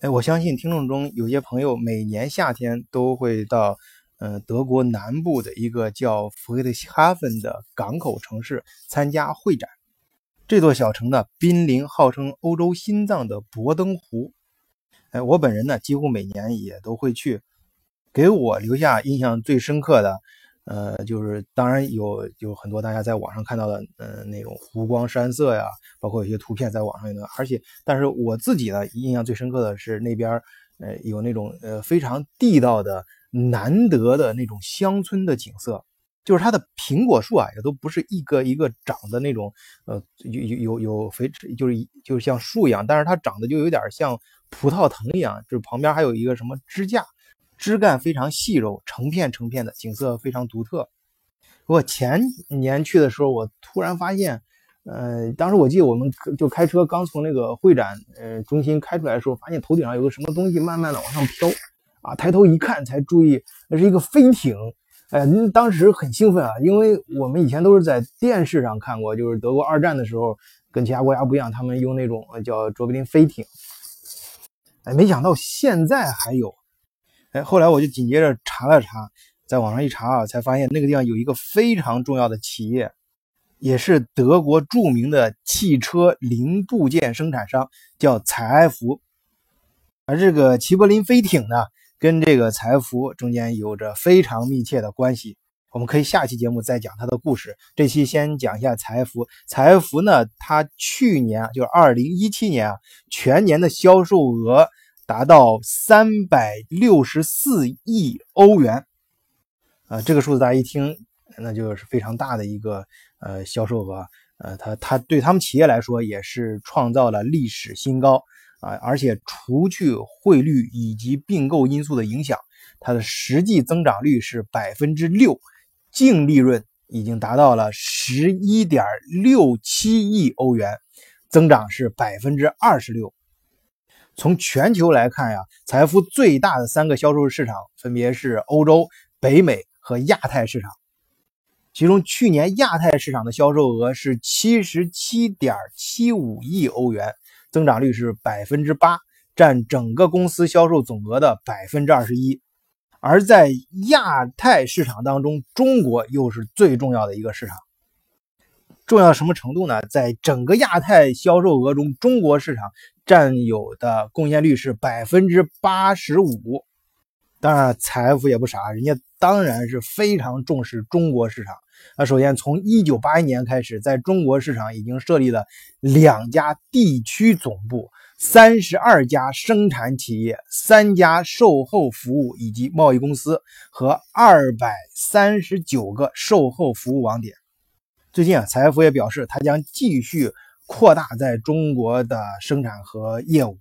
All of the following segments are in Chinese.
哎，我相信听众中有些朋友每年夏天都会到，呃，德国南部的一个叫弗雷德哈芬的港口城市参加会展。这座小城呢，濒临号称欧洲心脏的博登湖。哎，我本人呢，几乎每年也都会去。给我留下印象最深刻的，呃，就是当然有有很多大家在网上看到的，呃，那种湖光山色呀。包括有些图片在网上有的，而且，但是我自己呢，印象最深刻的是那边，呃，有那种呃非常地道的、难得的那种乡村的景色，就是它的苹果树啊，也都不是一个一个长的那种，呃，有有有有肥，就是就是像树一样，但是它长得就有点像葡萄藤一样，就是旁边还有一个什么支架，枝干非常细柔，成片成片的，景色非常独特。我前年去的时候，我突然发现。呃，当时我记得我们就开车刚从那个会展呃中心开出来的时候，发现头顶上有个什么东西慢慢的往上飘，啊，抬头一看才注意那是一个飞艇，哎，当时很兴奋啊，因为我们以前都是在电视上看过，就是德国二战的时候跟其他国家不一样，他们用那种叫卓别林飞艇，哎，没想到现在还有，哎，后来我就紧接着查了查，在网上一查啊，才发现那个地方有一个非常重要的企业。也是德国著名的汽车零部件生产商，叫采埃孚。而这个齐柏林飞艇呢，跟这个采埃孚中间有着非常密切的关系。我们可以下期节目再讲它的故事。这期先讲一下采埃孚。采埃孚呢，它去年就是二零一七年啊，全年的销售额达到三百六十四亿欧元。啊，这个数字大家一听。那就是非常大的一个呃销售额，呃，它它对他们企业来说也是创造了历史新高啊！而且除去汇率以及并购因素的影响，它的实际增长率是百分之六，净利润已经达到了十一点六七亿欧元，增长是百分之二十六。从全球来看呀，财富最大的三个销售市场分别是欧洲、北美和亚太市场。其中，去年亚太市场的销售额是七十七点七五亿欧元，增长率是百分之八，占整个公司销售总额的百分之二十一。而在亚太市场当中，中国又是最重要的一个市场。重要什么程度呢？在整个亚太销售额中，中国市场占有的贡献率是百分之八十五。当然，财富也不傻，人家当然是非常重视中国市场。那首先，从一九八一年开始，在中国市场已经设立了两家地区总部、三十二家生产企业、三家售后服务以及贸易公司和二百三十九个售后服务网点。最近啊，财富也表示，它将继续扩大在中国的生产和业务，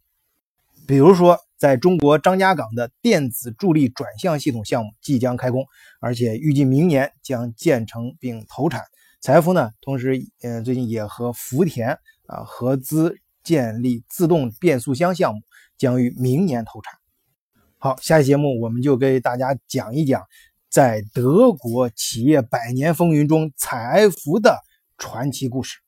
比如说。在中国张家港的电子助力转向系统项目即将开工，而且预计明年将建成并投产。财富呢，同时，呃，最近也和福田啊合资建立自动变速箱项目，将于明年投产。好，下期节目我们就给大家讲一讲，在德国企业百年风云中，采埃孚的传奇故事。